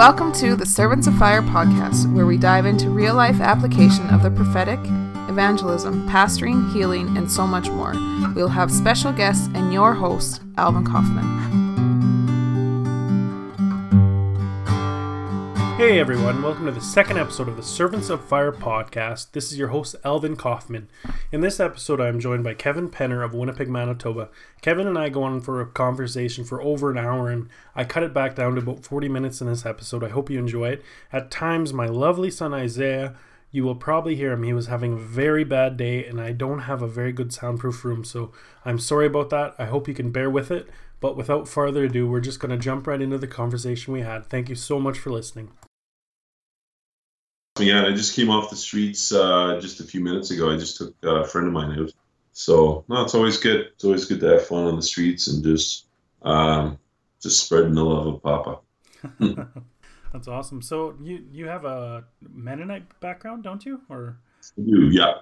Welcome to the Servants of Fire podcast, where we dive into real life application of the prophetic, evangelism, pastoring, healing, and so much more. We'll have special guests and your host, Alvin Kaufman. Hey everyone, welcome to the second episode of the Servants of Fire podcast. This is your host, Alvin Kaufman. In this episode, I am joined by Kevin Penner of Winnipeg, Manitoba. Kevin and I go on for a conversation for over an hour, and I cut it back down to about 40 minutes in this episode. I hope you enjoy it. At times, my lovely son Isaiah, you will probably hear him. He was having a very bad day, and I don't have a very good soundproof room, so I'm sorry about that. I hope you can bear with it. But without further ado, we're just going to jump right into the conversation we had. Thank you so much for listening. Yeah, I just came off the streets uh, just a few minutes ago. I just took a friend of mine out. So no, it's always good. It's always good to have fun on the streets and just um, just spreading the love of Papa. That's awesome. So you you have a Mennonite background, don't you? Or I do, yeah,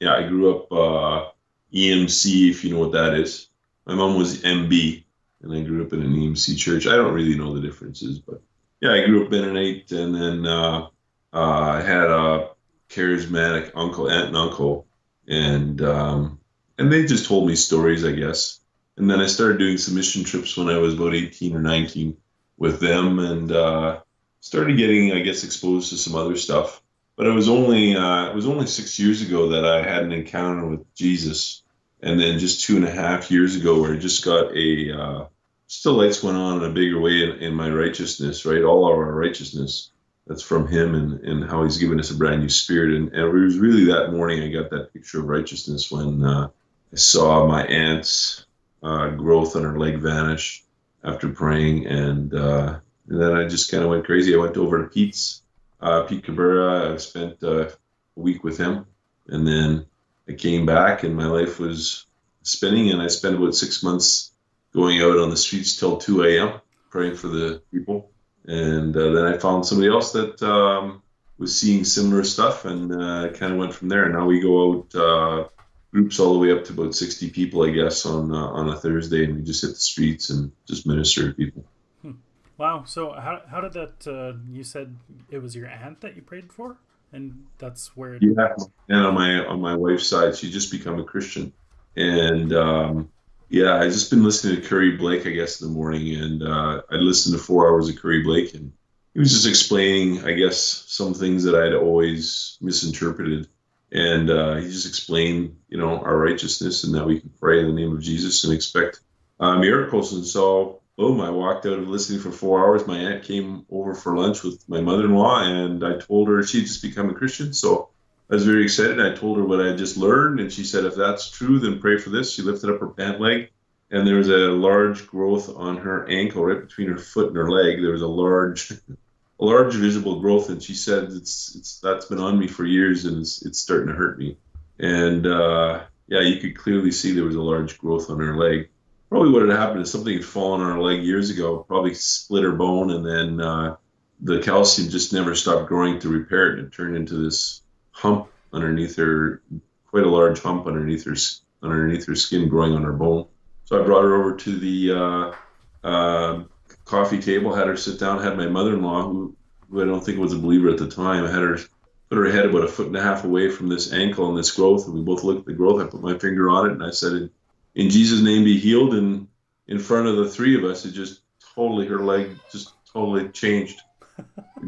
yeah. I grew up uh, EMC, if you know what that is. My mom was MB, and I grew up in an EMC church. I don't really know the differences, but yeah, I grew up Mennonite, and then. Uh, uh, I had a charismatic uncle, aunt, and uncle, and um, and they just told me stories, I guess. And then I started doing some mission trips when I was about 18 or 19 with them, and uh, started getting, I guess, exposed to some other stuff. But it was only uh, it was only six years ago that I had an encounter with Jesus, and then just two and a half years ago, where I just got a uh, still lights went on in a bigger way in, in my righteousness, right? All of our righteousness that's from him and, and how he's given us a brand new spirit. And, and it was really that morning I got that picture of righteousness when uh, I saw my aunt's uh, growth on her leg vanish after praying. And, uh, and then I just kind of went crazy. I went over to Pete's, uh, Pete Cabrera. I spent uh, a week with him. And then I came back and my life was spinning. And I spent about six months going out on the streets till 2 a.m. praying for the people and uh, then I found somebody else that um, was seeing similar stuff, and uh, kind of went from there. Now we go out uh, groups all the way up to about sixty people, I guess, on uh, on a Thursday, and we just hit the streets and just minister to people. Hmm. Wow! So how how did that? Uh, you said it was your aunt that you prayed for, and that's where. It... Yeah, and on my on my wife's side, she just become a Christian, and um, yeah, I just been listening to Curry Blake, I guess, in the morning, and uh, I listened to four hours of Curry Blake, and he was just explaining, I guess, some things that I'd always misinterpreted, and uh, he just explained, you know, our righteousness and that we can pray in the name of Jesus and expect uh, miracles. And so, boom, I walked out of listening for four hours. My aunt came over for lunch with my mother-in-law, and I told her she'd just become a Christian, so I was very excited. I told her what I had just learned, and she said, if that's true, then pray for this. She lifted up her pant leg, and there was a large growth on her ankle, right between her foot and her leg. There was a large, a large visible growth, and she said, it's, it's that's been on me for years, and it's, it's starting to hurt me. And uh, yeah, you could clearly see there was a large growth on her leg. Probably what had happened is something had fallen on her leg years ago, probably split her bone, and then uh, the calcium just never stopped growing to repair it. And it turned into this hump underneath her, quite a large hump underneath her underneath her skin, growing on her bone. So I brought her over to the uh, uh, coffee table, had her sit down, had my mother-in-law, who, who I don't think was a believer at the time, I had her put her head about a foot and a half away from this ankle and this growth, and we both looked at the growth. I put my finger on it, and I said, "In, in Jesus' name, be healed." And in front of the three of us, it just totally her leg just totally changed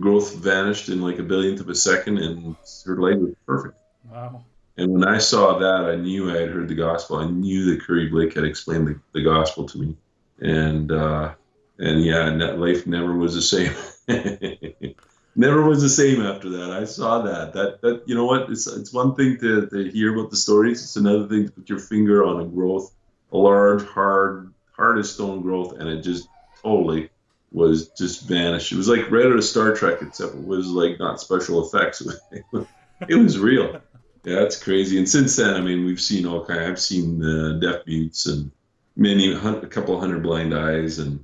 growth vanished in like a billionth of a second, and her leg was perfect. Wow. And when I saw that, I knew I had heard the gospel. I knew that Curry Blake had explained the, the gospel to me, and uh, and yeah, life never was the same. never was the same after that. I saw that. That that you know what? It's it's one thing to, to hear about the stories. It's another thing to put your finger on a growth, a large, hard, hard as stone growth, and it just totally was just vanished. It was like right out of Star Trek, except it was like not special effects. It was, real. Yeah, that's crazy. And since then, I mean, we've seen all kind. I've seen uh, deaf mutes and many, a couple hundred blind eyes, and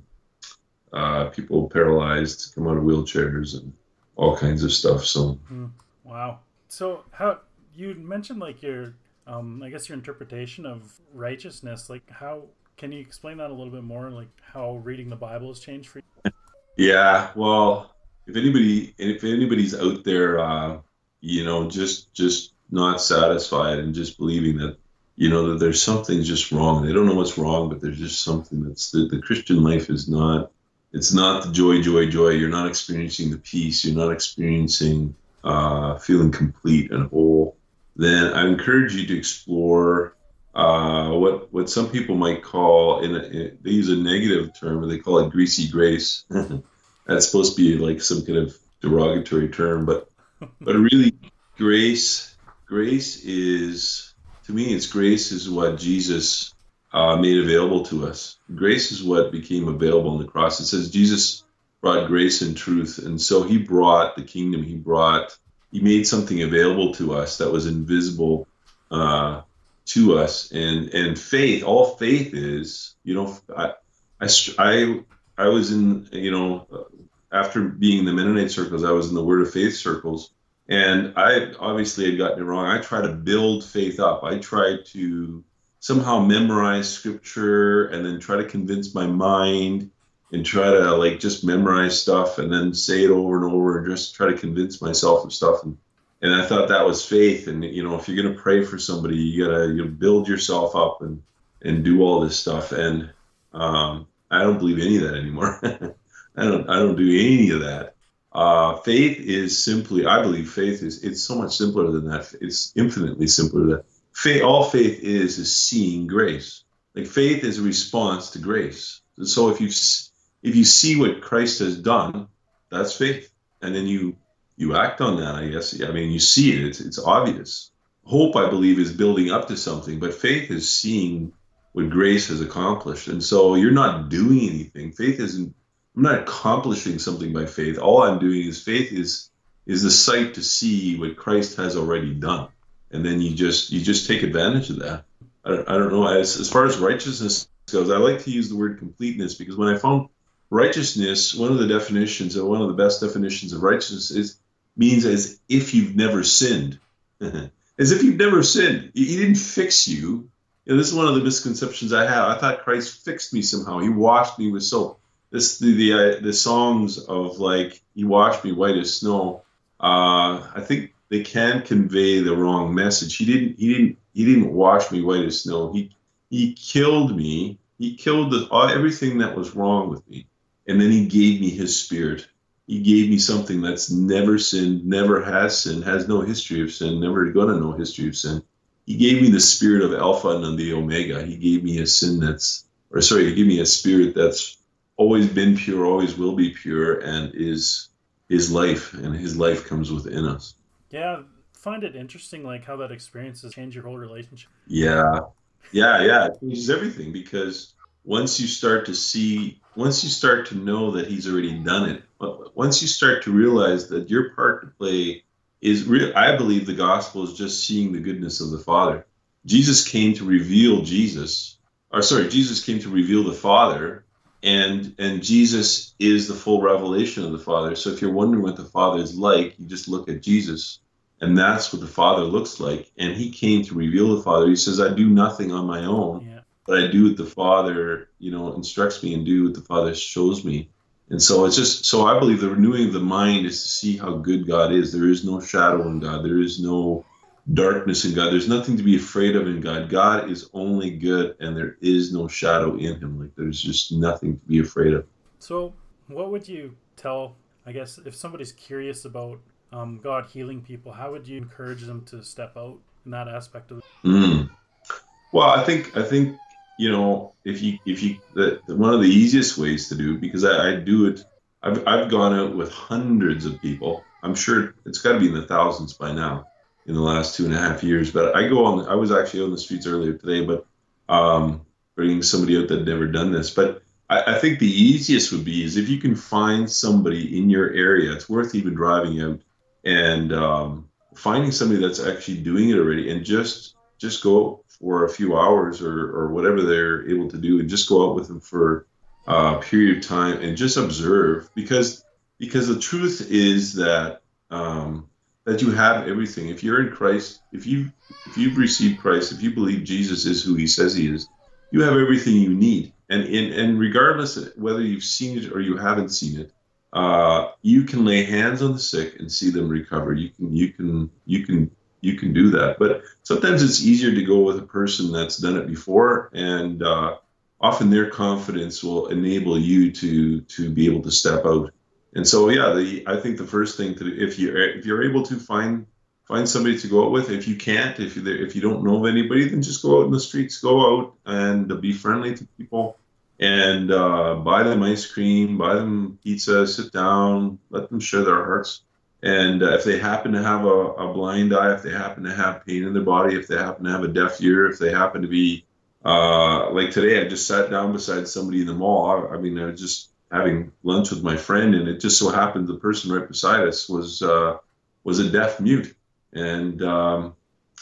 uh, people paralyzed come out of wheelchairs and all kinds of stuff. So, mm, wow. So, how you mentioned like your, um, I guess your interpretation of righteousness. Like, how can you explain that a little bit more? Like how reading the Bible has changed for you? Yeah, well, if anybody if anybody's out there, uh, you know, just just not satisfied and just believing that you know that there's something just wrong. They don't know what's wrong, but there's just something that's the, the Christian life is not. It's not the joy, joy, joy. You're not experiencing the peace. You're not experiencing uh, feeling complete and whole. Then I encourage you to explore uh, what what some people might call in, a, in they use a negative term, but they call it greasy grace. That's supposed to be like some kind of derogatory term, but but really grace grace is to me it's grace is what Jesus uh, made available to us. Grace is what became available on the cross. It says Jesus brought grace and truth, and so he brought the kingdom. He brought he made something available to us that was invisible uh, to us, and and faith. All faith is, you know, I I I, I was in, you know, uh, after being in the Mennonite circles, I was in the Word of Faith circles and I obviously had gotten it wrong. I try to build faith up. I try to somehow memorize scripture and then try to convince my mind and try to like just memorize stuff and then say it over and over and just try to convince myself of stuff. And, and I thought that was faith. And you know, if you're gonna pray for somebody, you gotta you know, build yourself up and and do all this stuff. And um, I don't believe any of that anymore. I don't I don't do any of that. Uh, faith is simply, I believe, faith is it's so much simpler than that. It's infinitely simpler than that. Faith, all faith is is seeing grace. Like faith is a response to grace. And so if you if you see what Christ has done, that's faith, and then you you act on that. I guess. I mean, you see it. It's, it's obvious. Hope, I believe, is building up to something, but faith is seeing what grace has accomplished. And so you're not doing anything. Faith isn't I'm not accomplishing something by faith. All I'm doing is faith is is the sight to see what Christ has already done, and then you just you just take advantage of that. I don't, I don't know as as far as righteousness goes. I like to use the word completeness because when I found righteousness, one of the definitions or one of the best definitions of righteousness is means as if you've never sinned, as if you've never sinned. He didn't fix you. this is one of the misconceptions I have. I thought Christ fixed me somehow. He washed me with soap this the the, uh, the songs of like He washed Me White as Snow." Uh, I think they can convey the wrong message. He didn't. He didn't. He didn't wash me white as snow. He he killed me. He killed the, everything that was wrong with me, and then he gave me his spirit. He gave me something that's never sinned, never has sinned, has no history of sin, never gonna know history of sin. He gave me the spirit of Alpha and the Omega. He gave me a sin that's, or sorry, he gave me a spirit that's always been pure, always will be pure, and is his life, and his life comes within us. Yeah, find it interesting, like how that experience has changed your whole relationship. Yeah, yeah, yeah. It changes everything because once you start to see, once you start to know that he's already done it, once you start to realize that your part to play is real, I believe the gospel is just seeing the goodness of the Father. Jesus came to reveal Jesus, or sorry, Jesus came to reveal the Father and and Jesus is the full revelation of the Father. So if you're wondering what the Father is like, you just look at Jesus, and that's what the Father looks like. And He came to reveal the Father. He says, "I do nothing on my own, yeah. But I do what the Father, you know, instructs me and do what the Father shows me." And so it's just so I believe the renewing of the mind is to see how good God is. There is no shadow in God. There is no darkness in God. There's nothing to be afraid of in God. God is only good, and there is no shadow in Him. Like there's just nothing to be afraid of. So, what would you tell? I guess if somebody's curious about um, God healing people, how would you encourage them to step out in that aspect of? The- mm. Well, I think I think you know if you if you the, one of the easiest ways to do because I, I do it. I've I've gone out with hundreds of people. I'm sure it's got to be in the thousands by now in the last two and a half years. But I go on. I was actually on the streets earlier today, but um, bringing somebody out that never done this. But I, I, think the easiest would be is if you can find somebody in your area. It's worth even driving out and um, finding somebody that's actually doing it already, and just just go for a few hours or or whatever they're able to do, and just go out with them for a period of time and just observe because because the truth is that um, that you have everything. If you're in Christ, if you if you've received Christ, if you believe Jesus is who He says He is, you have everything you need. And in and regardless whether you've seen it or you haven't seen it, uh, you can lay hands on the sick and see them recover. You can you can you can you can do that. But sometimes it's easier to go with a person that's done it before, and uh, often their confidence will enable you to to be able to step out. And so, yeah, the, I think the first thing to if you if you're able to find find somebody to go out with. If you can't, if you if you don't know of anybody, then just go out in the streets, go out and be friendly to people, and uh, buy them ice cream, buy them pizza, sit down, let them share their hearts. And uh, if they happen to have a, a, blind eye, if they happen to have pain in their body, if they happen to have a deaf ear, if they happen to be uh, like today, I just sat down beside somebody in the mall. I, I, mean, I was just having lunch with my friend, and it just so happened the person right beside us was uh, was a deaf mute, and um,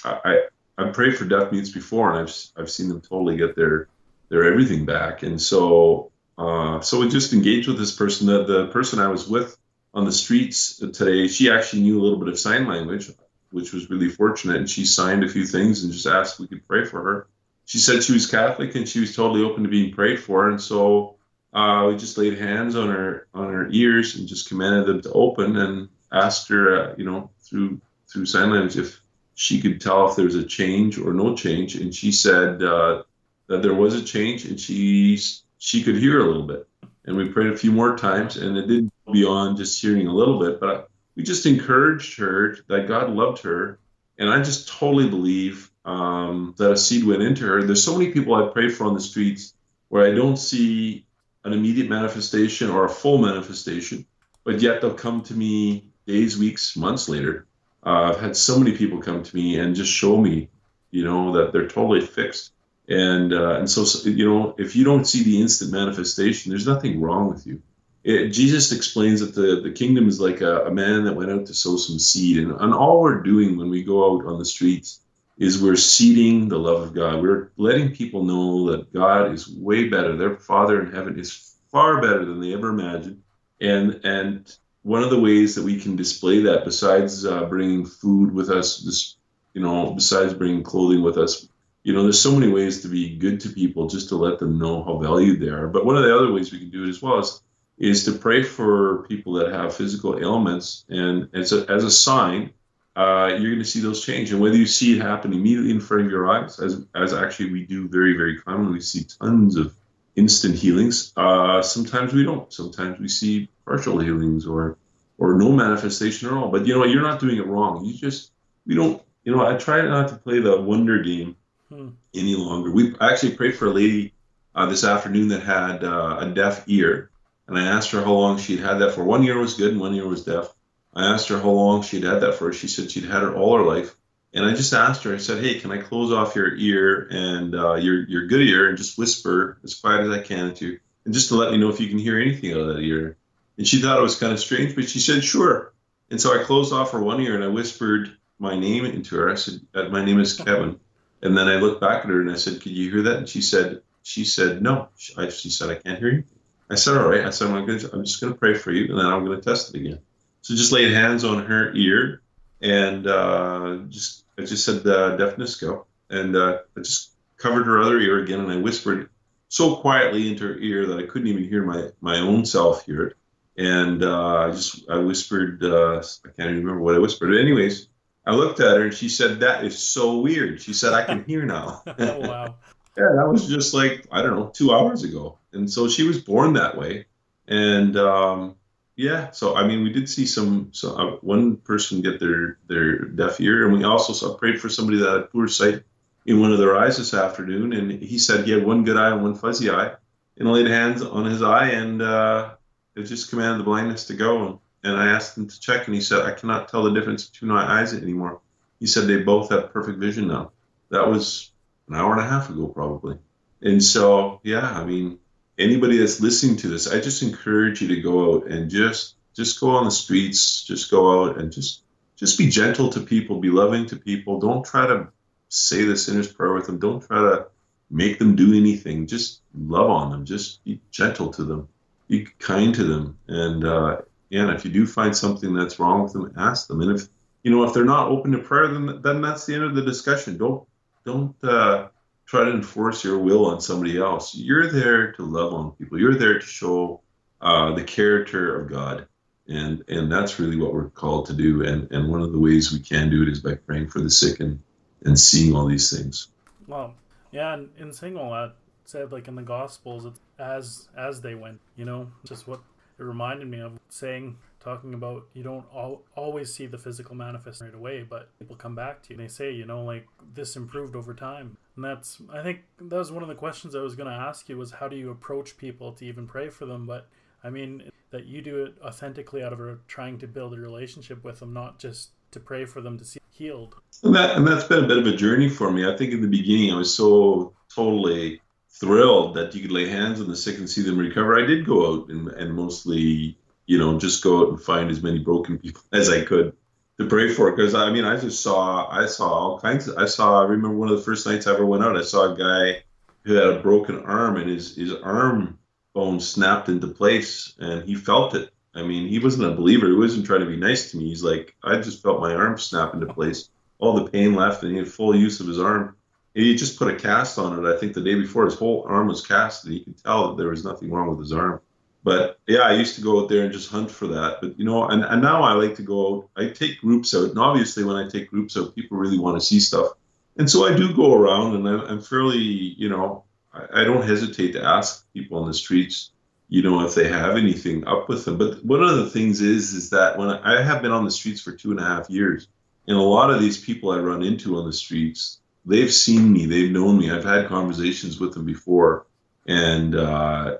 I, I have prayed for deaf mutes before, and I've I've seen them totally get their their everything back, and so uh, so we just engaged with this person. The the person I was with on the streets today, she actually knew a little bit of sign language, which was really fortunate. And she signed a few things and just asked if we could pray for her. She said she was Catholic and she was totally open to being prayed for. And so uh, we just laid hands on her on her ears and just commanded them to open and asked her, uh, you know, through through sign language if she could tell if there was a change or no change. And she said uh, that there was a change and she she could hear a little bit. And we prayed a few more times and it didn't go beyond just hearing a little bit, but we just encouraged her that God loved her. And I just totally believe um, that a seed went into her. There's so many people I pray for on the streets where I don't see an immediate manifestation or a full manifestation, but yet they'll come to me days, weeks, months later. Uh, I've had so many people come to me and just show me, you know, that they're totally fixed. And uh, and so, you know, if you don't see the instant manifestation, there's nothing wrong with you it, Jesus explains that the, the kingdom is like a, a, man that went out to sow some seed. And, and all we're doing when we go out on the streets is we're seeding the love of God. We're letting people know that God is way better. Their Father in heaven is far better than they ever imagined. And, and one of the ways that we can display that, besides uh, bringing food with us, this, you know, besides bringing clothing with us, you know, there's so many ways to be good to people just to let them know how valued they are. But one of the other ways we can do it as well is is to pray for people that have physical ailments, and as a, as a sign, uh, you're going to see those change. And whether you see it happen immediately in front of your eyes, as as actually we do very very commonly, we see tons of instant healings. Uh, sometimes we don't. Sometimes we see partial healings or or no manifestation at all. But you know what? You're not doing it wrong. You just we don't. You know, I try not to play the wonder game hmm. any longer. We actually prayed for a lady uh, this afternoon that had uh, a deaf ear and I asked her how long she'd had that for. One year was good and one year was deaf. I asked her how long she'd had that for. She said she'd had it all her life. And I just asked her, I said, hey, can I close off your ear and uh, your, your good ear and just whisper as quiet as I can to you, and just to let me know if you can hear anything out of that ear. And she thought it was kind of strange, but she said, sure. And so I closed off her one ear and I whispered my name into her. I said, my name is Kevin. And then I looked back at her and I said, could you hear that? And she said, she said, no. She, I, she said, I can't hear you." I said, all right. I said, I'm, gonna, I'm just going to pray for you, and then I'm going to test it again. So just laid hands on her ear, and uh, just I just said, uh, deafness, go. And uh, I just covered her other ear again, and I whispered so quietly into her ear that I couldn't even hear my, my own self hear it. And uh, I just I whispered, uh, I can't even remember what I whispered. But anyways, I looked at her, and she said, that is so weird. She said, I can hear now. oh, wow. Yeah, that was just like I don't know, two hours ago, and so she was born that way, and um, yeah, so I mean, we did see some. So uh, one person get their their deaf ear, and we also saw, prayed for somebody that had poor sight in one of their eyes this afternoon, and he said he had one good eye and one fuzzy eye, and I laid hands on his eye, and uh, it just commanded the blindness to go. And, I asked him to check, and he said, I cannot tell the difference between my eyes anymore. He said they both have perfect vision now. That was an hour and a half ago, probably. And so, yeah, I mean, anybody that's listening to this, I just encourage you to go out and just just go on the streets, just go out and just just be gentle to people, be loving to people. Don't try to say the sinner's prayer with them. Don't try to make them do anything. Just love on them. Just be gentle to them. Be kind to them. And uh, and if you do find something that's wrong with them, ask them. And if you know if they're not open to prayer, then then that's the end of the discussion. Don't don't uh, try to enforce your will on somebody else. You're there to love on people. You're there to show uh, the character of God. And, and that's really what we're called to do. And, and one of the ways we can do it is by praying for the sick and, and seeing all these things. Well, yeah, and in saying all that, said like in the Gospels, it's as as they went, you know, just what it reminded me of saying talking about you don't al- always see the physical manifest right away, but people come back to you and they say, you know, like this improved over time. And that's, I think that was one of the questions I was going to ask you was how do you approach people to even pray for them? But I mean, that you do it authentically out of trying to build a relationship with them, not just to pray for them to see healed. And, that, and that's been a bit of a journey for me. I think in the beginning I was so totally thrilled that you could lay hands on the sick and see them recover. I did go out and, and mostly you know, just go out and find as many broken people as I could to pray for. Because I mean, I just saw, I saw all kinds. Of, I saw. I remember one of the first nights I ever went out. I saw a guy who had a broken arm, and his his arm bone snapped into place, and he felt it. I mean, he wasn't a believer. He wasn't trying to be nice to me. He's like, I just felt my arm snap into place. All the pain left, and he had full use of his arm. He just put a cast on it. I think the day before, his whole arm was casted. You could tell that there was nothing wrong with his arm but yeah, I used to go out there and just hunt for that. But you know, and, and now I like to go out. I take groups out, and obviously when I take groups out, people really want to see stuff, and so I do go around, and I'm, I'm fairly, you know, I, I, don't hesitate to ask people on the streets, you know, if they have anything up with them. But one of the things is, is that when I, I have been on the streets for two and a half years, and a lot of these people I run into on the streets, they've seen me, they've known me, I've had conversations with them before, and uh,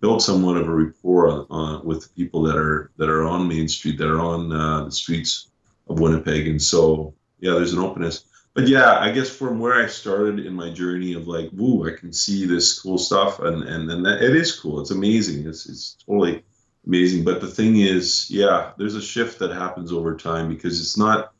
built somewhat of a rapport uh, with the people that are that are on Main Street, that are on uh, the streets of Winnipeg, and so yeah, there's an openness. But yeah, I guess from where I started in my journey of like, woo, I can see this cool stuff, and and and that, it is cool. It's amazing. It's it's totally amazing. But the thing is, yeah, there's a shift that happens over time because it's not.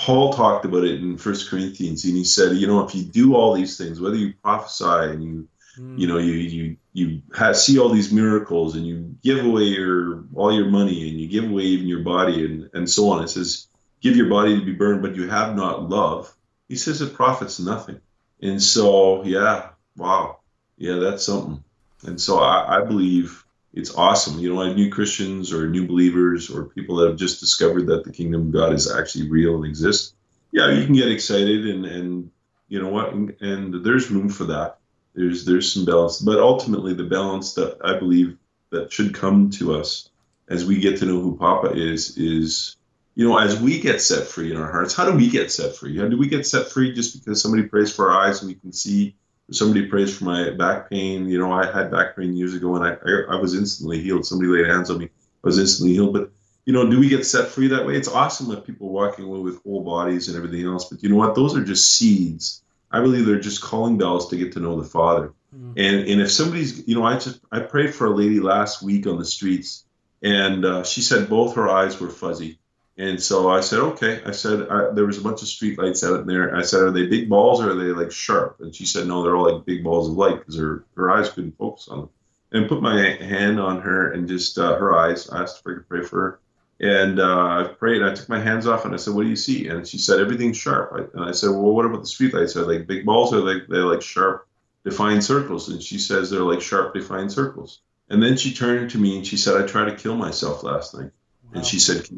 Paul talked about it in First Corinthians, and he said, you know, if you do all these things, whether you prophesy and you hmm. you know, you you you have, see all these miracles, and you give away your all your money, and you give away even your body, and and so on. It says, "Give your body to be burned, but you have not love." He says it profits nothing. And so, yeah, wow, yeah, that's something. And so I, I believe it's awesome. You know, new Christians or new believers or people that have just discovered that the kingdom of God is actually real and exists. Yeah, you can get excited and and you know what, and, and there's room for that there's there's some balance, but ultimately the balance that I believe that should come to us as we get to know who Papa is is you know as we get set free in our hearts. How do we get set free? How do we get set free just because somebody prays for our eyes and we can see? Somebody prays for my back pain. You know, I had back pain years ago and I, I, I was instantly healed. Somebody laid hands on me, I was instantly healed. But you know, do we get set free that way? It's awesome with people walking away with whole bodies and everything else. But you know what? Those are just seeds I believe they're just calling bells to get to know the Father. Mm-hmm. And and if somebody's, you know, I just I prayed for a lady last week on the streets, and uh, she said both her eyes were fuzzy. And so I said, okay. I said I, there was a bunch of street lights out in there. I said, are they big balls or are they like sharp? And she said, no, they're all like big balls of light because her her eyes couldn't focus on them. And put my hand on her and just uh, her eyes. I asked if I could pray for her. And uh, I prayed. I took my hands off and I said, "What do you see?" And she said, "Everything's sharp." I, and I said, "Well, what about the streetlights? Are they like big balls or are they they're like sharp, defined circles?" And she says, "They're like sharp, defined circles." And then she turned to me and she said, "I tried to kill myself last night." Wow. And she oh. said,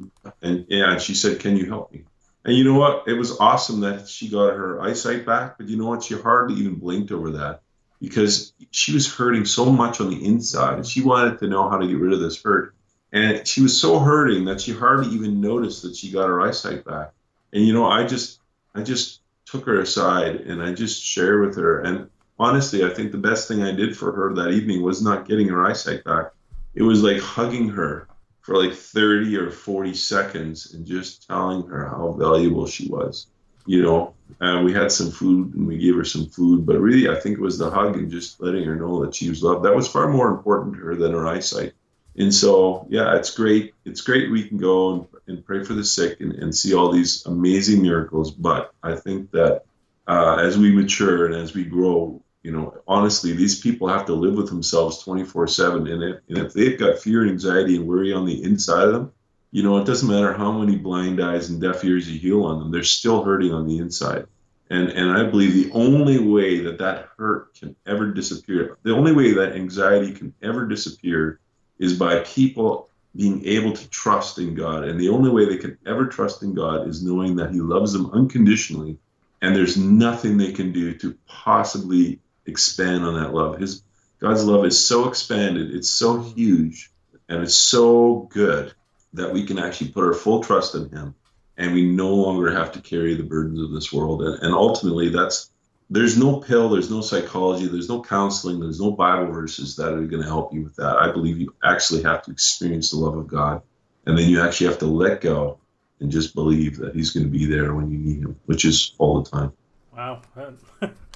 "And yeah," and she said, "Can you help me?" And you know what? It was awesome that she got her eyesight back. But you know what? She hardly even blinked over that because she was hurting so much on the inside, and she wanted to know how to get rid of this hurt and she was so hurting that she hardly even noticed that she got her eyesight back. And you know, I just I just took her aside and I just shared with her. And honestly, I think the best thing I did for her that evening was not getting her eyesight back. It was like hugging her for like 30 or 40 seconds and just telling her how valuable she was. You know, and we had some food and we gave her some food, but really, I think it was the hug and just letting her know that she was loved. That was far more important to her than her eyesight and so yeah it's great it's great we can go and, and pray for the sick and, and, see all these amazing miracles but i think that uh, as we mature and as we grow you know honestly these people have to live with themselves 24 7 and if, and if they've got fear and anxiety and worry on the inside of them you know it doesn't matter how many blind eyes and deaf ears you heal on them they're still hurting on the inside And, and I believe the only way that that hurt can ever disappear, the only way that anxiety can ever disappear is by people being able to trust in God. And the only way they can ever trust in God is knowing that He loves them unconditionally and there's nothing they can do to possibly expand on that love. His God's love is so expanded, it's so huge, and it's so good that we can actually put our full trust in Him, and we no longer have to carry the burdens of this world. And, and ultimately, that's there's no pill, there's no psychology, there's no counseling, there's no Bible verses that are going to help you with that. I believe you actually have to experience the love of God, and then you actually have to let go and just believe that He's going to be there when you need Him, which is all the time. Wow,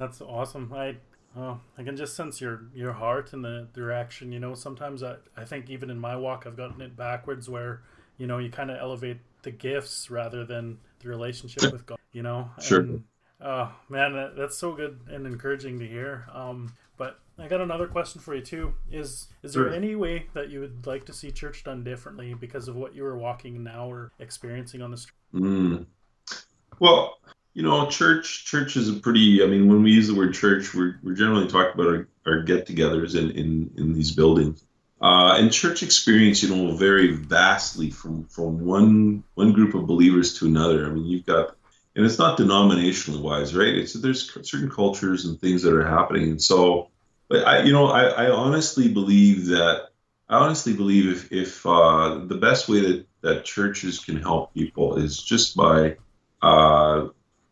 that's awesome. I oh, I can just sense your your heart and the direction. You know, sometimes I I think even in my walk, I've gotten it backwards where you know you kind of elevate the gifts rather than the relationship with God. You know, sure. And, Oh man, that's so good and encouraging to hear. Um, but I got another question for you too. Is is there sure. any way that you would like to see church done differently because of what you are walking now or experiencing on the street? Mm. Well, you know, church church is a pretty. I mean, when we use the word church, we're, we're generally talking about our, our get-togethers in, in in these buildings. Uh, and church experience, you know, will vary vastly from from one one group of believers to another. I mean, you've got and it's not denominationally wise, right? It's there's certain cultures and things that are happening, and so, but I, you know, I, I honestly believe that I honestly believe if if uh, the best way that that churches can help people is just by uh,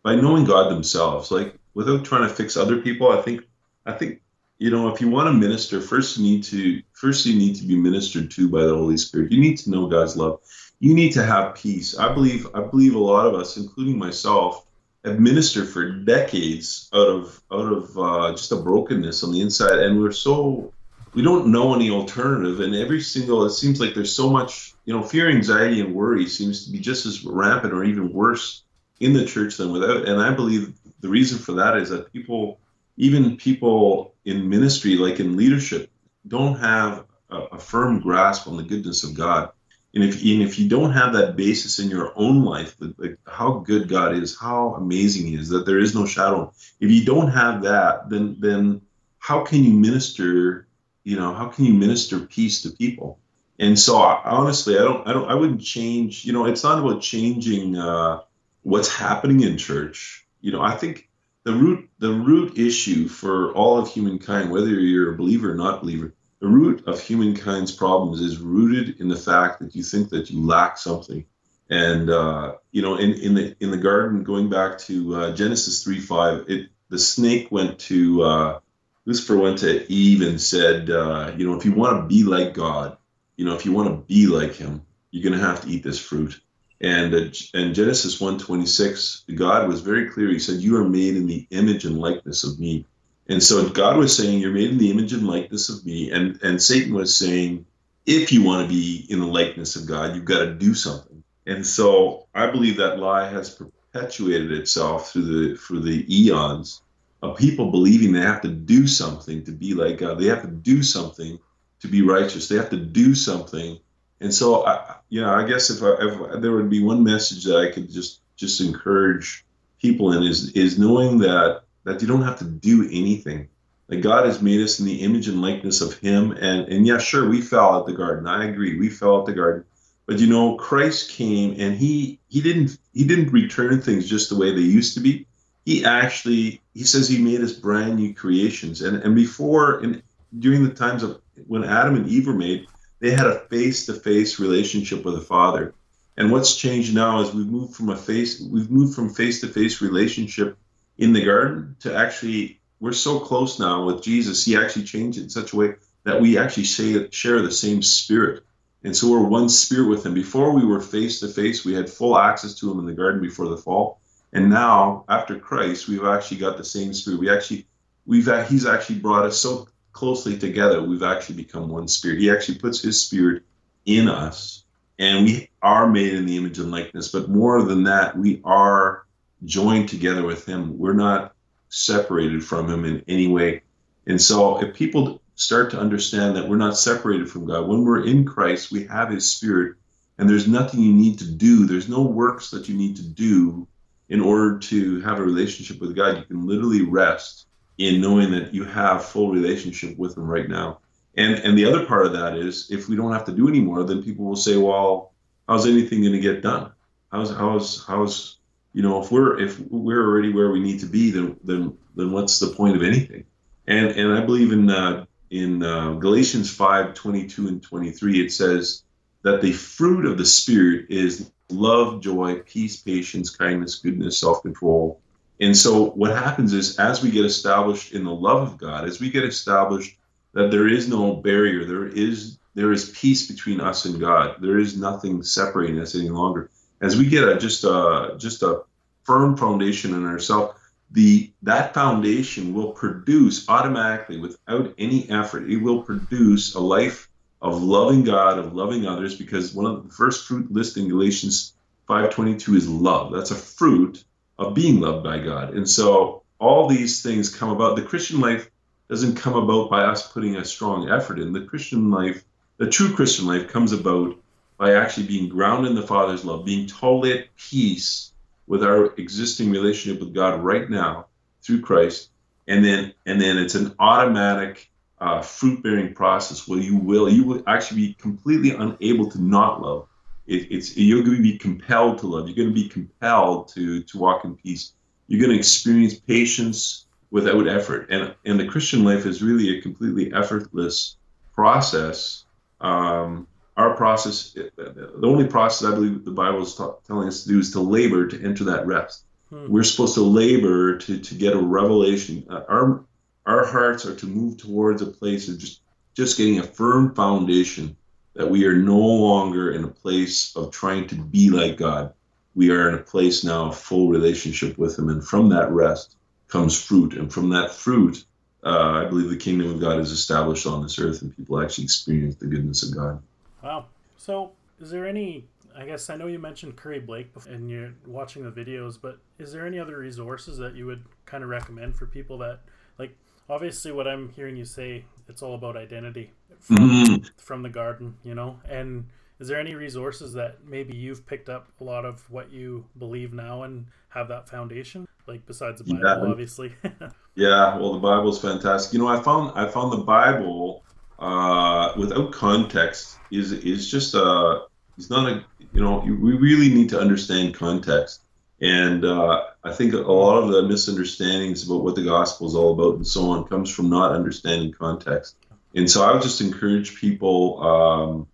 by knowing God themselves, like without trying to fix other people. I think I think you know if you want to minister, first you need to first you need to be ministered to by the Holy Spirit. You need to know God's love you need to have peace. I believe I believe a lot of us, including myself, have ministered for decades out of out of uh, just a brokenness on the inside, and we're so we don't know any alternative. And every single it seems like there's so much you know fear, anxiety, and worry seems to be just as rampant or even worse in the church than without. And I believe the reason for that is that people, even people in ministry, like in leadership, don't have a, a firm grasp on the goodness of God and if and if you don't have that basis in your own life, like how good God is, how amazing He is, that there is no shadow. If you don't have that, then then how can you minister? You know, how can you minister peace to people? And so, honestly, I don't, I don't, I wouldn't change. You know, it's not about changing uh, what's happening in church. You know, I think the root, the root issue for all of humankind, whether you're a believer or not believer, the root of humankind's problems is rooted in the fact that you think that you lack something. And uh, you know, in, in the in the garden, going back to uh, Genesis three five, it the snake went to uh, Lucifer went to Eve and said, uh, you know, if you want to be like God, you know, if you want to be like Him, you're going to have to eat this fruit. And and Genesis one twenty six, God was very clear. He said, "You are made in the image and likeness of me." And so God was saying, You're made in the image and likeness of me. And, and Satan was saying, If you want to be in the likeness of God, you've got to do something. And so I believe that lie has perpetuated itself through the through the eons of people believing they have to do something to be like God. They have to do something to be righteous. They have to do something. And so, I, you know, I guess if, I, if there would be one message that I could just just encourage people in is is knowing that that you don't have to do anything. That God has made us in the image and likeness of Him. And and yeah, sure, we fell at the garden. I agree, we fell at the garden. But you know, Christ came and He He didn't He didn't return things just the way they used to be. He actually He says He made us brand new creations. And and before and during the times of when Adam and Eve were made, they had a face-to-face relationship with the Father. And what's changed now is we've moved from a face we've moved from face-to-face relationship in the garden to actually we're so close now with Jesus. He actually changed it in such a way that we actually say, share the same spirit. And so we're one spirit with him. Before we were face to face, we had full access to him in the garden before the fall. And now, after Christ, we've actually got the same spirit. We actually, we've he's actually brought us so closely together. We've actually become one spirit. He actually puts his spirit in us, and we are made in the image and likeness. But more than that, we are joined together with him. We're not separated from him in any way. And so if people start to understand that we're not separated from God, when we're in Christ, we have his spirit, and there's nothing you need to do. There's no works that you need to do in order to have a relationship with God, you can literally rest in knowing that you have full relationship with them right now. And and the other part of that is if we don't have to do anymore, then people will say, well, how's anything going to get done? How's how's how's you know if we're if we're already where we need to be, then then then what's the point of anything? And and I believe in uh, in uh, Galatians 5, 22 and 23, it says that the fruit of the Spirit is love, joy, peace, patience, kindness, goodness, self control. And so what happens is as we get established in the love of God, as we get established that there is no barrier, there is there is peace between us and God. There is nothing separating us any longer. As we get a just a just a firm foundation in ourselves, the that foundation will produce automatically without any effort. It will produce a life of loving God, of loving others, because one of the first fruit listed in Galatians 5:22 is love. That's a fruit of being loved by God. And so all these things come about. The Christian life doesn't come about by us putting a strong effort in. The Christian life, the true Christian life, comes about by actually being grounded in the Father's love, being totally at peace with our existing relationship with God right now through Christ, and then and then it's an automatic uh, fruit bearing process where you will you will actually be completely unable to not love. It, it's you're going to be compelled to love. You're going to be compelled to to walk in peace. You're going to experience patience without effort, and and the Christian life is really a completely effortless process. Um, our process, the only process I believe the Bible is ta- telling us to do is to labor to enter that rest. Hmm. We're supposed to labor to, to get a revelation. Uh, our our hearts are to move towards a place of just just getting a firm foundation that we are no longer in a place of trying to be like God. We are in a place now of full relationship with Him, and from that rest comes fruit, and from that fruit, uh, I believe the kingdom of God is established on this earth, and people actually experience the goodness of God. Wow. So, is there any? I guess I know you mentioned Curry Blake and you're watching the videos, but is there any other resources that you would kind of recommend for people that like? Obviously, what I'm hearing you say, it's all about identity from, mm-hmm. from the garden, you know. And is there any resources that maybe you've picked up a lot of what you believe now and have that foundation, like besides the Bible, yeah. obviously? yeah, well, the Bible's fantastic. You know, I found I found the Bible uh, without context is is just a it's not a you know we really need to understand context and uh, I think a lot of the misunderstandings about what the gospel is all about and so on comes from not understanding context. And so I would just encourage people. Um,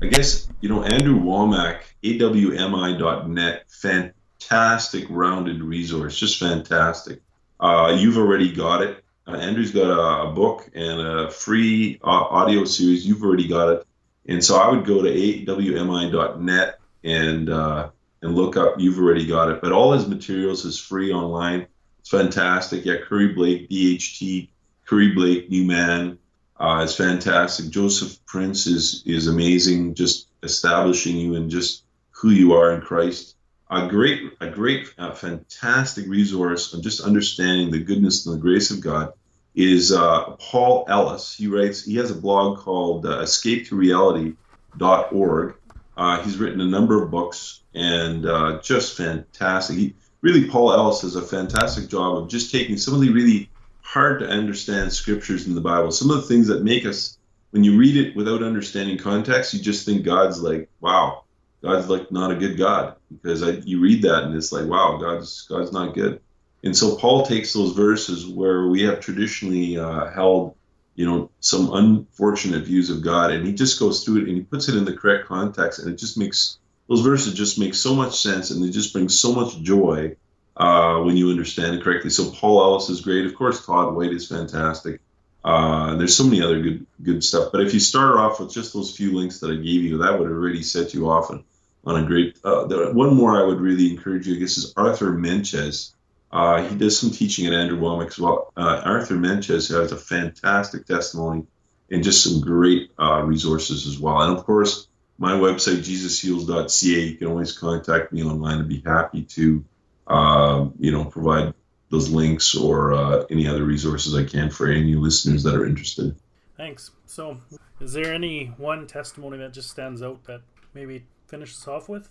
I guess you know Andrew Wommack, awmi.net, fantastic rounded resource, just fantastic. Uh, you've already got it. Uh, Andrew's got a, a, book and a free uh, audio series. You've already got it. And so I would go to awmi.net and uh, and look up. You've already got it, but all his materials is free online. It's fantastic. Yeah, Curry Blake, DHT, Curry Blake, New Man. Uh, fantastic. Joseph Prince is is amazing. Just establishing you in just who you are in Christ. A great, a great, uh, fantastic resource on just understanding the goodness and the grace of God is uh, Paul Ellis. He writes, he has a blog called uh, escapetoreality.org. Uh, he's written a number of books and uh, just fantastic. He, really, Paul Ellis does a fantastic job of just taking some of the really hard to understand scriptures in the Bible, some of the things that make us, when you read it without understanding context, you just think God's like, wow, God's like not a good God because I, you read that and it's like, wow, God's God's not good. And so Paul takes those verses where we have traditionally uh, held, you know, some unfortunate views of God, and he just goes through it and he puts it in the correct context, and it just makes those verses just make so much sense, and they just bring so much joy uh, when you understand it correctly. So Paul Ellis is great, of course. Todd White is fantastic. Uh, there's so many other good good stuff. But if you start off with just those few links that I gave you, that would already set you off on, a great. Uh, one more I would really encourage you, I guess, is Arthur Meintjes. Uh, he does some teaching at Andrew Wommack as well. Uh, Arthur Meintjes has a fantastic testimony and just some great uh, resources as well. And of course, my website, jesusheals.ca, you can always contact me online and be happy to, uh, you know, provide those links or uh, any other resources I can for any listeners that are interested. Thanks. So, is there any one testimony that just stands out that maybe finish us off with?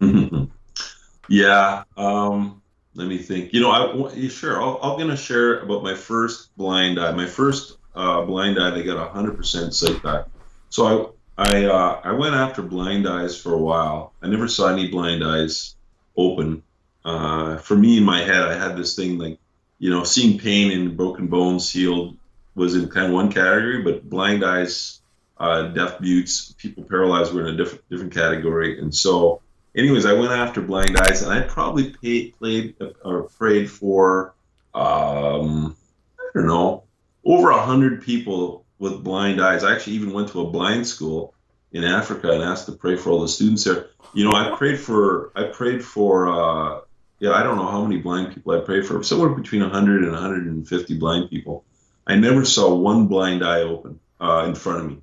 Yeah. Um, let me think. You know, I sure. i am going to share about my first blind eye. My first uh, blind eye, they got hundred percent sight back. So I I uh, I went after blind eyes for a while. I never saw any blind eyes open. Uh, for me in my head, I had this thing like, you know, seeing pain and broken bones healed was in kind of one category, but blind eyes, uh, deaf mutes, people paralyzed were in a different different category. And so anyways, I went after Blind Eyes, and I probably paid, played or prayed for um, I don't know over a hundred people with blind eyes. I actually even went to a blind school in Africa and asked to pray for all the students there. You know, I prayed for I prayed for uh, yeah I don't know how many blind people I prayed for somewhere between 100 and 150 blind people. I never saw one blind eye open uh, in front of me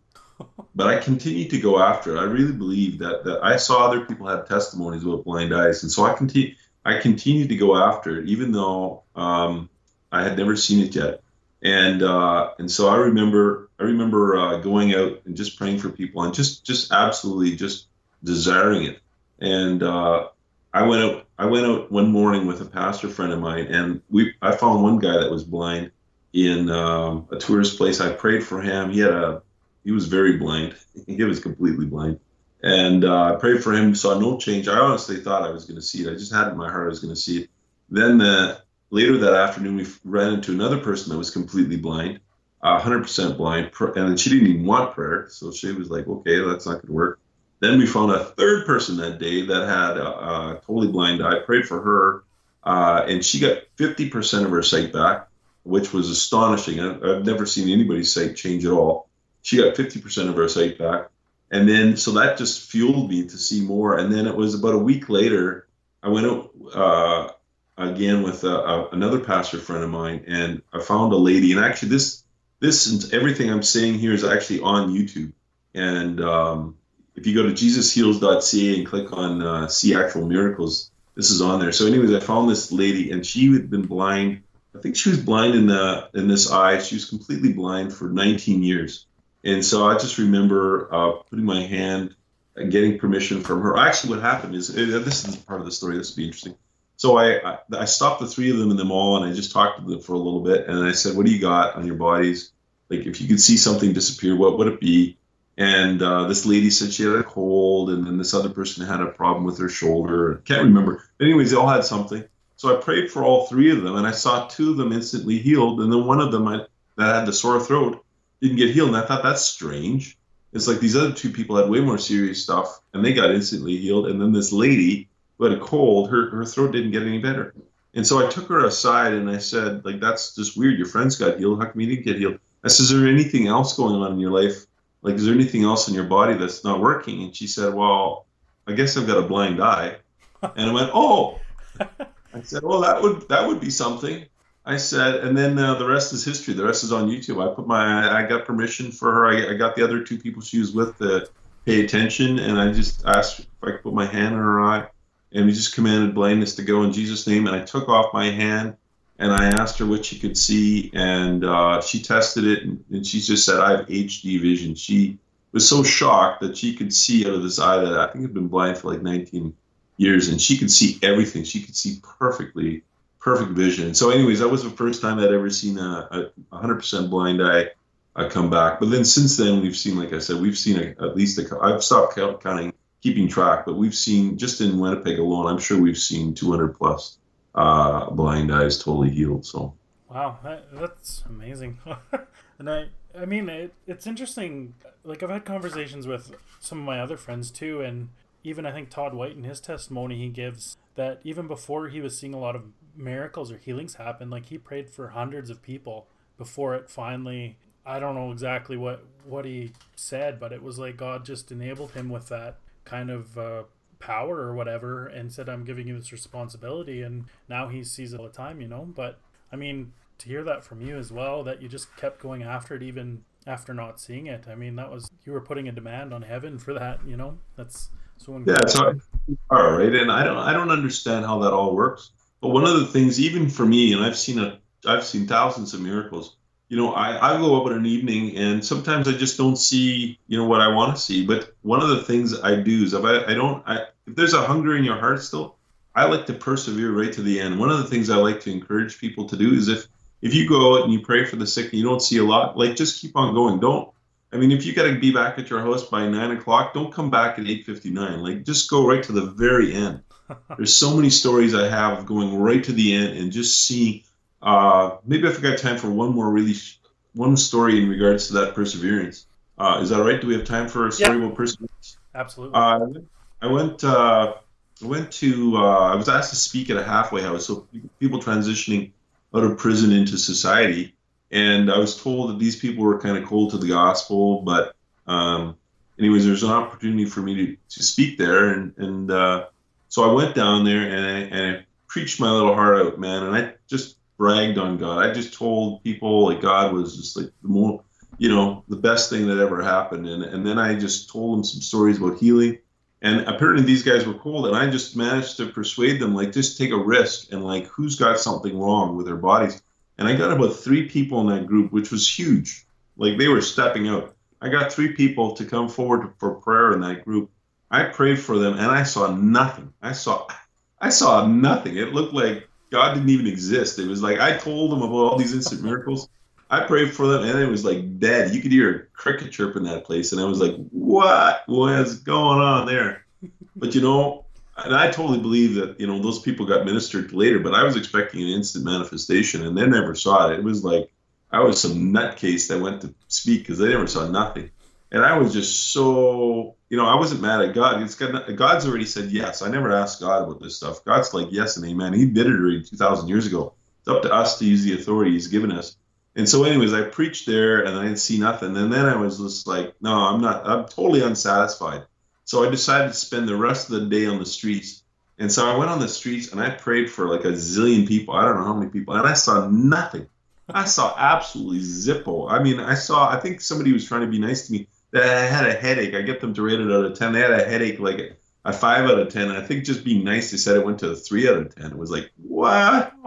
but I continued to go after it. I really believe that, that I saw other people have testimonies about blind eyes, and so I continue. I continued to go after it, even though um, I had never seen it yet. And uh, and so I remember I remember uh, going out and just praying for people and just just absolutely just desiring it. And uh, I went out I went out one morning with a pastor friend of mine, and we I found one guy that was blind in um, a tourist place. I prayed for him. He had a he was very blind. He was completely blind. And uh, I prayed for him, saw no change. I honestly thought I was going to see it. I just had in my heart I was going to see it. Then uh, later that afternoon, we ran into another person that was completely blind, uh, 100% blind. And she didn't even want prayer. So she was like, okay, that's not going to work. Then we found a third person that day that had a, totally blind eye. I prayed for her, uh, and she got 50% of her sight back, which was astonishing. I've never seen anybody's sight change at all she got 50% of her sight back. And then, so that just fueled me to see more. And then it was about a week later, I went out uh, again with a, a, another pastor friend of mine, and I found a lady. And actually, this this and everything I'm saying here is actually on YouTube. And um, if you go to jesusheals.ca and click on uh, see actual miracles, this is on there. So, anyways, I found this lady, and she had been blind. I think she was blind in the in this eye. She was completely blind for 19 years and so I just remember uh, putting my hand and getting permission from her. Actually, what happened is uh, this is part of the story. This would be interesting. So I, I, I stopped the three of them in the mall and I just talked to them for a little bit. And I said, "What do you got on your bodies? Like, if you could see something disappear, what would it be?" And uh, this lady said she had a cold, and then this other person had a problem with her shoulder. Can't remember. But anyways, they all had something. So I prayed for all three of them, and I saw two of them instantly healed, and then one of them I, that had the sore throat didn't get healed. And I thought that's strange. It's like these other two people had way more serious stuff and they got instantly healed. And then this lady who had a cold, her, her throat didn't get any better. And so I took her aside and I said, like, that's just weird. Your friends got healed. How come you didn't get healed? I said, is there anything else going on in your life? Like, is there anything else in your body that's not working? And she said, well, I guess I've got a blind eye. And I went, oh. I said, well, that would that would be something. I said, and then uh, the rest is history. The rest is on YouTube. I put my, I got permission for her. I, I got the other two people she was with to pay attention, and I just asked if I could put my hand on her eye, and we just commanded blindness to go in Jesus' name. And I took off my hand, and I asked her what she could see, and uh, she tested it, and, and she just said, "I have HD vision." She was so shocked that she could see out of this eye that I think had been blind for like 19 years, and she could see everything. She could see perfectly perfect vision. So, anyways, that was the first time I'd ever seen a, a 100% blind eye uh, come back. But then since then, we've seen, like I said, we've seen a, at least a, I've stopped count, counting, keeping track, but we've seen just in Winnipeg alone, I'm sure we've seen 200 plus uh, blind eyes totally healed. So, wow, that, that's amazing. and I, I mean, it, it's interesting. Like I've had conversations with some of my other friends too, and even I think Todd White in his testimony he gives that even before he was seeing a lot of miracles or healings happen, like he prayed for hundreds of people before it finally I don't know exactly what what he said, but it was like God just enabled him with that kind of uh, power or whatever, and said, "I'm giving you this responsibility." And now he sees it all the time, you know. But I mean, to hear that from you as well, that you just kept going after it even after not seeing it. I mean, that was you were putting a demand on heaven for that, you know. That's so yeah, so all right, and I don't I don't understand how that all works. But one of the things, even for me, and I've seen a I've seen thousands of miracles. You know, I, I go up in an evening and sometimes I just don't see, you know, what I want to see. But one of the things I do is if I, I don't I if there's a hunger in your heart still, I like to persevere right to the end. One of the things I like to encourage people to do is if if you go out and you pray for the sick and you don't see a lot, like just keep on going. Don't. I mean, if you got to be back at your house by nine o'clock, don't come back at eight fifty nine. Like just go right to the very end. There's so many stories I have going right to the end and just see. Uh, maybe if I got time for one more really one story in regards to that perseverance. Uh, is that right? Do we have time for a story Yeah. about perseverance? Absolutely. Uh, I went. Uh, I went to. Uh, I was asked to speak at a halfway house, so people transitioning out of prison into society, and I was told that these people were kind of cold to the gospel. But, um, anyways, there's an opportunity for me to, to speak there, and and uh, so I went down there and I, and I preached my little heart out, man, and I just bragged on God. I just told people like God was just like the more you know, the best thing that ever happened. And, and then I just told them some stories about healing. And apparently these guys were cold. And I just managed to persuade them, like, just take a risk and, like, who's got something wrong with their bodies. And I got about three people in that group, which was huge. Like, they were stepping out. I got three people to come forward for prayer in that group. I prayed for them and I saw nothing. I saw, I saw nothing. It looked like God didn't even exist. It was like I told them about all these instant miracles. I prayed for them, and it was like dead. You could hear a cricket chirp in that place, and I was like, "What was going on there?" But you know, and I totally believe that you know those people got ministered later. But I was expecting an instant manifestation, and they never saw it. It was like I was some nutcase that went to speak because they never saw nothing, and I was just so you know I wasn't mad at God. God's already said yes. I never asked God about this stuff. God's like yes and amen. He did it already two thousand years ago. It's up to us to use the authority He's given us. And so, anyways, I preached there and I didn't see nothing. And then I was just like, no, I'm not, I'm totally unsatisfied. So I decided to spend the rest of the day on the streets. And so I went on the streets and I prayed for like a zillion people. I don't know how many people. And I saw nothing. I saw absolutely zippo. I mean, I saw, I think somebody was trying to be nice to me. I had a headache. I get them to rate it out of 10. They had a headache like a five out of 10. And I think just being nice, they said it went to a three out of 10. It was like, what?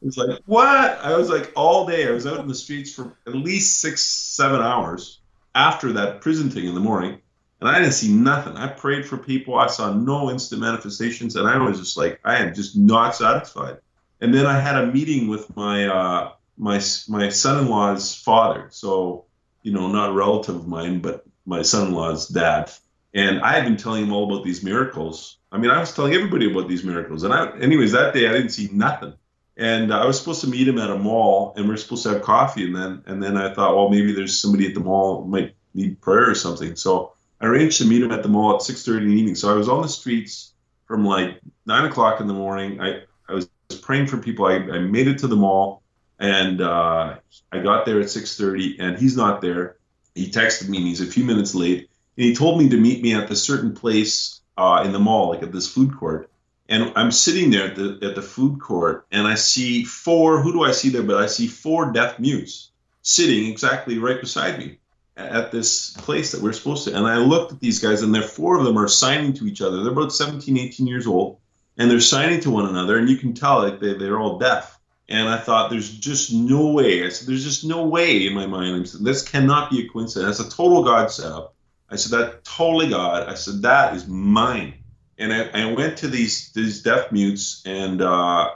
It was like, what? I was like, all day. I was out in the streets for at least six, seven hours after that prison thing in the morning. And I didn't see nothing. I prayed for people. I saw no instant manifestations. And I was just like, I am just not satisfied. And then I had a meeting with my, uh, my, my son-in-law's father. So, you know, not a relative of mine, but my son-in-law's dad. And I had been telling him all about these miracles. I mean, I was telling everybody about these miracles. And I, anyways, that day I didn't see nothing and I was supposed to meet him at a mall, and we are supposed to have coffee, and then and then I thought, well, maybe there's somebody at the mall might need prayer or something. So I arranged to meet him at the mall at 6:30 in the evening. So I was on the streets from like nine o'clock in the morning. I I was praying for people. I, I made it to the mall, and uh, I got there at 6:30, and he's not there. He texted me, and he's a few minutes late, and he told me to meet me at the certain place uh, in the mall, like at this food court and I'm sitting there at the at the food court, and I see four. Who do I see there? But I see four deaf mutes sitting exactly right beside me at this place that we're supposed to. And I looked at these guys, and there four of them are signing to each other. They're about 17, 18 years old, and they're signing to one another, and you can tell like they they're all deaf. And I thought, there's just no way. I said, there's just no way in my mind. I said, this cannot be a coincidence. That's a total God setup. I said, that totally God. I said, that is mine and I, I, went to these these deaf mutes and uh,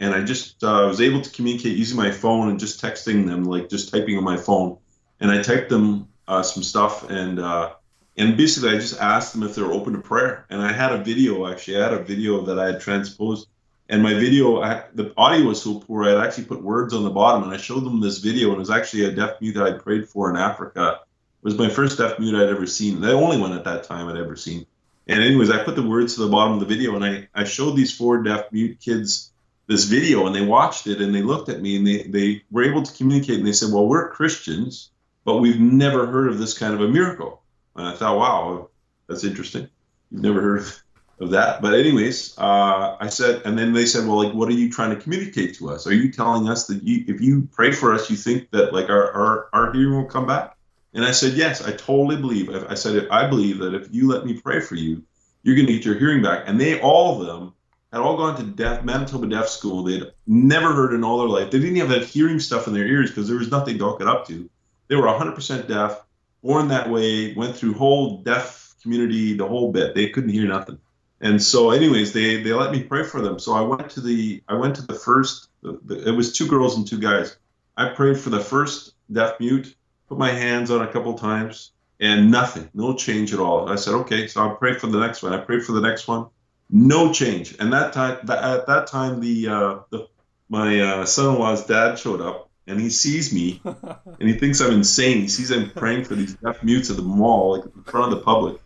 and I just uh, was able to communicate using my phone and just texting them like just typing on my phone and I typed them uh, some stuff and uh, and basically I just asked them if they were open to prayer and I had a video actually I had a video that I had transposed and my video I, the audio was so poor I actually put words on the bottom and I showed them this video and it was actually a deaf mute that I prayed for in Africa it was my first deaf mute I'd ever seen the only one at that time I'd ever seen and anyways, I put the words to the bottom of the video, and I, I showed these four deaf mute kids this video, and they watched it, and they looked at me, and they, they were able to communicate, and they said, well, we're Christians, but we've never heard of this kind of a miracle. And I thought, wow, that's interesting. You've never heard of that. But anyways, uh, I said, and then they said, well, like, what are you trying to communicate to us? Are you telling us that you, if you pray for us, you think that like our, our, our hearing will come back? And I said, yes, I totally believe. I said, I believe that if you let me pray for you, you're going to get your hearing back. And they, all of them, had all gone to deaf, Manitoba Deaf School. They'd never heard in all their life. They didn't have that hearing stuff in their ears because there was nothing to hook it up to. They were 100% deaf, born that way, went through whole deaf community, the whole bit. They couldn't hear nothing. And so, anyways, they they let me pray for them. So I went to the I went to the first. It was two girls and two guys. I prayed for the first deaf mute. Put my hands on a couple times, and nothing, no change at all. I said, okay, so I'll pray for the next one. I prayed for the next one, no change. And that time, that, at that time, the uh, the my uh, son-in-law's dad showed up, and he sees me, and he thinks I'm insane. He sees I'm praying for these deaf mutes at the mall, like in front of the public.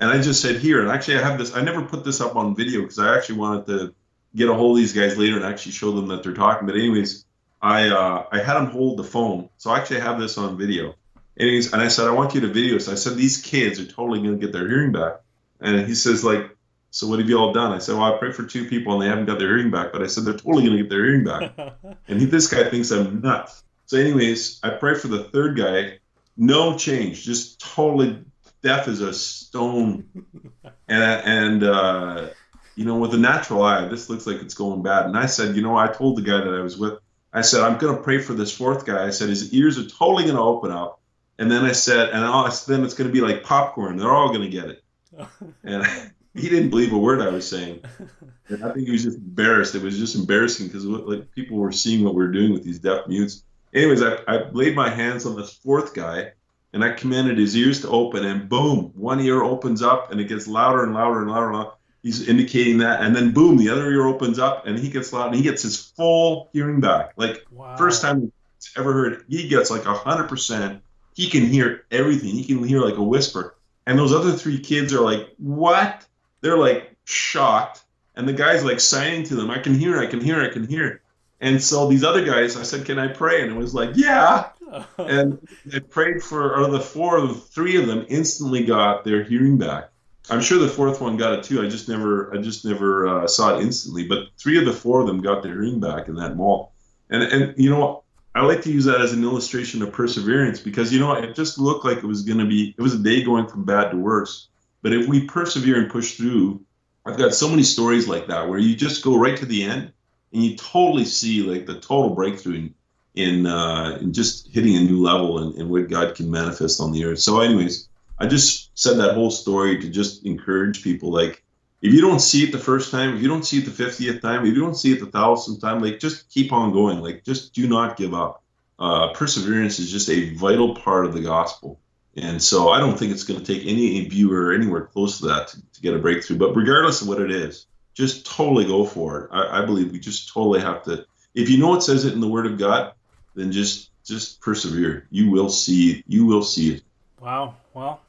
And I just said, here, and actually I have this. I never put this up on video because I actually wanted to get a hold of these guys later and actually show them that they're talking. But anyways, I uh, I had him hold the phone, so I actually have this on video. Anyways, and I said, I want you to video. So I said, these kids are totally going to get their hearing back. And he says, like, so what have you all done? I said, well, I prayed for two people and they haven't got their hearing back, but I said they're totally going to get their hearing back. and he, this guy thinks I'm nuts. So, anyways, I pray for the third guy. No change, just totally deaf as a stone. And and uh, you know, with a natural eye, this looks like it's going bad. And I said, you know, I told the guy that I was with, I said, I'm going to pray for this fourth guy. I said his ears are totally going to open up. And then I said, and I'll, then it's going to be like popcorn. They're all going to get it. and he didn't believe a word I was saying. And I think he was just embarrassed. It was just embarrassing because like people were seeing what we were doing with these deaf mutes. Anyways, I, I laid my hands on this fourth guy and I commanded his ears to open, and boom, one ear opens up and it gets louder and louder and louder. And louder. He's indicating that, and then boom, the other ear opens up and he gets loud and he gets his full hearing back. Like wow. first time he's ever heard, he gets like a hundred percent. He can hear everything. He can hear like a whisper. And those other three kids are like, "What?" They're like shocked, and the guy's like signing to them, "I can hear, I can hear, I can hear." And so these other guys, I said, "Can I pray?" And it was like, "Yeah." and I prayed for, or the four of three of them instantly got their hearing back. I'm sure the fourth one got it too. I just never, I just never uh, saw it instantly. But three of the four of them got their hearing back in that mall. And and you know, I like to use that as an illustration of perseverance because you know it just looked like it was going to be, it was a day going from bad to worse. But if we persevere and push through, I've got so many stories like that where you just go right to the end and you totally see like the total breakthrough in in, uh, in just hitting a new level and, and what God can manifest on the earth. So, anyways, I just said that whole story to just encourage people. Like, if you don't see it the first time, if you don't see it the fiftieth time, if you don't see it the thousandth time, like just keep on going. Like, just do not give up. Uh, perseverance is just a vital part of the gospel. And so I don't think it's going to take any viewer anywhere close to that to, to, get a breakthrough. But regardless of what it is, just totally go for it. I, I believe we just totally have to. If you know it says it in the Word of God, then just just persevere. You will see. You will see it. Wow. Well,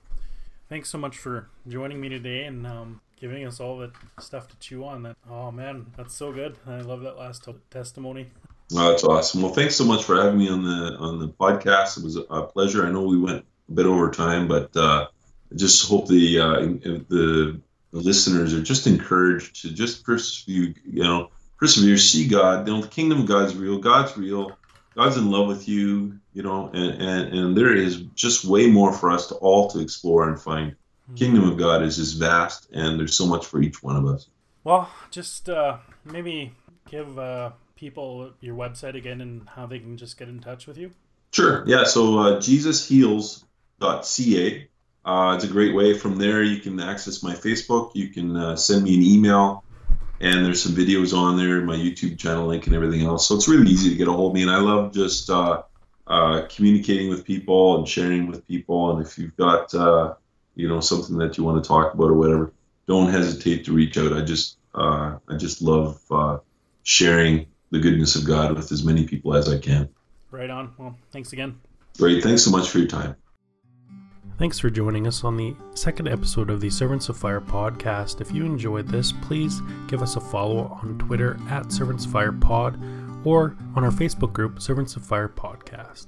thanks so much for joining me today and um, giving us all the stuff to chew on. That oh man, that's so good. I love that last t- testimony. Oh, that's awesome. Well, thanks so much for having me on the on the podcast. It was a pleasure. I know we went a bit over time, but uh, just hope the uh, the listeners are just encouraged to just persevere. You know, persevere. See God. You know, the kingdom of God's real. God's real. God's in love with you. You know, and and, and there is just way more for us to all to explore and find. Mm-hmm. Kingdom of God is just vast, and there's so much for each one of us. Well, just uh, maybe give uh, people your website again and how they can just get in touch with you. Sure. Yeah. So uh, JesusHeals.ca uh, it's a great way. From there, you can access my Facebook. You can uh, send me an email, and there's some videos on there, my YouTube channel link, and everything else. So it's really easy to get a hold of me, and I love just uh, uh communicating with people and sharing with people. And if you've got uh, you know something that you want to talk about or whatever, don't hesitate to reach out. I just uh, I just love sharing the goodness of God with as many people as I can. Right on. Well, thanks again. Great. Thanks so much for your time. Thanks for joining us on the second episode of the Servants of Fire podcast. If you enjoyed this, please give us a follow on Twitter at Servants Fire Pod or on our Facebook group, Servants of Fire Podcast.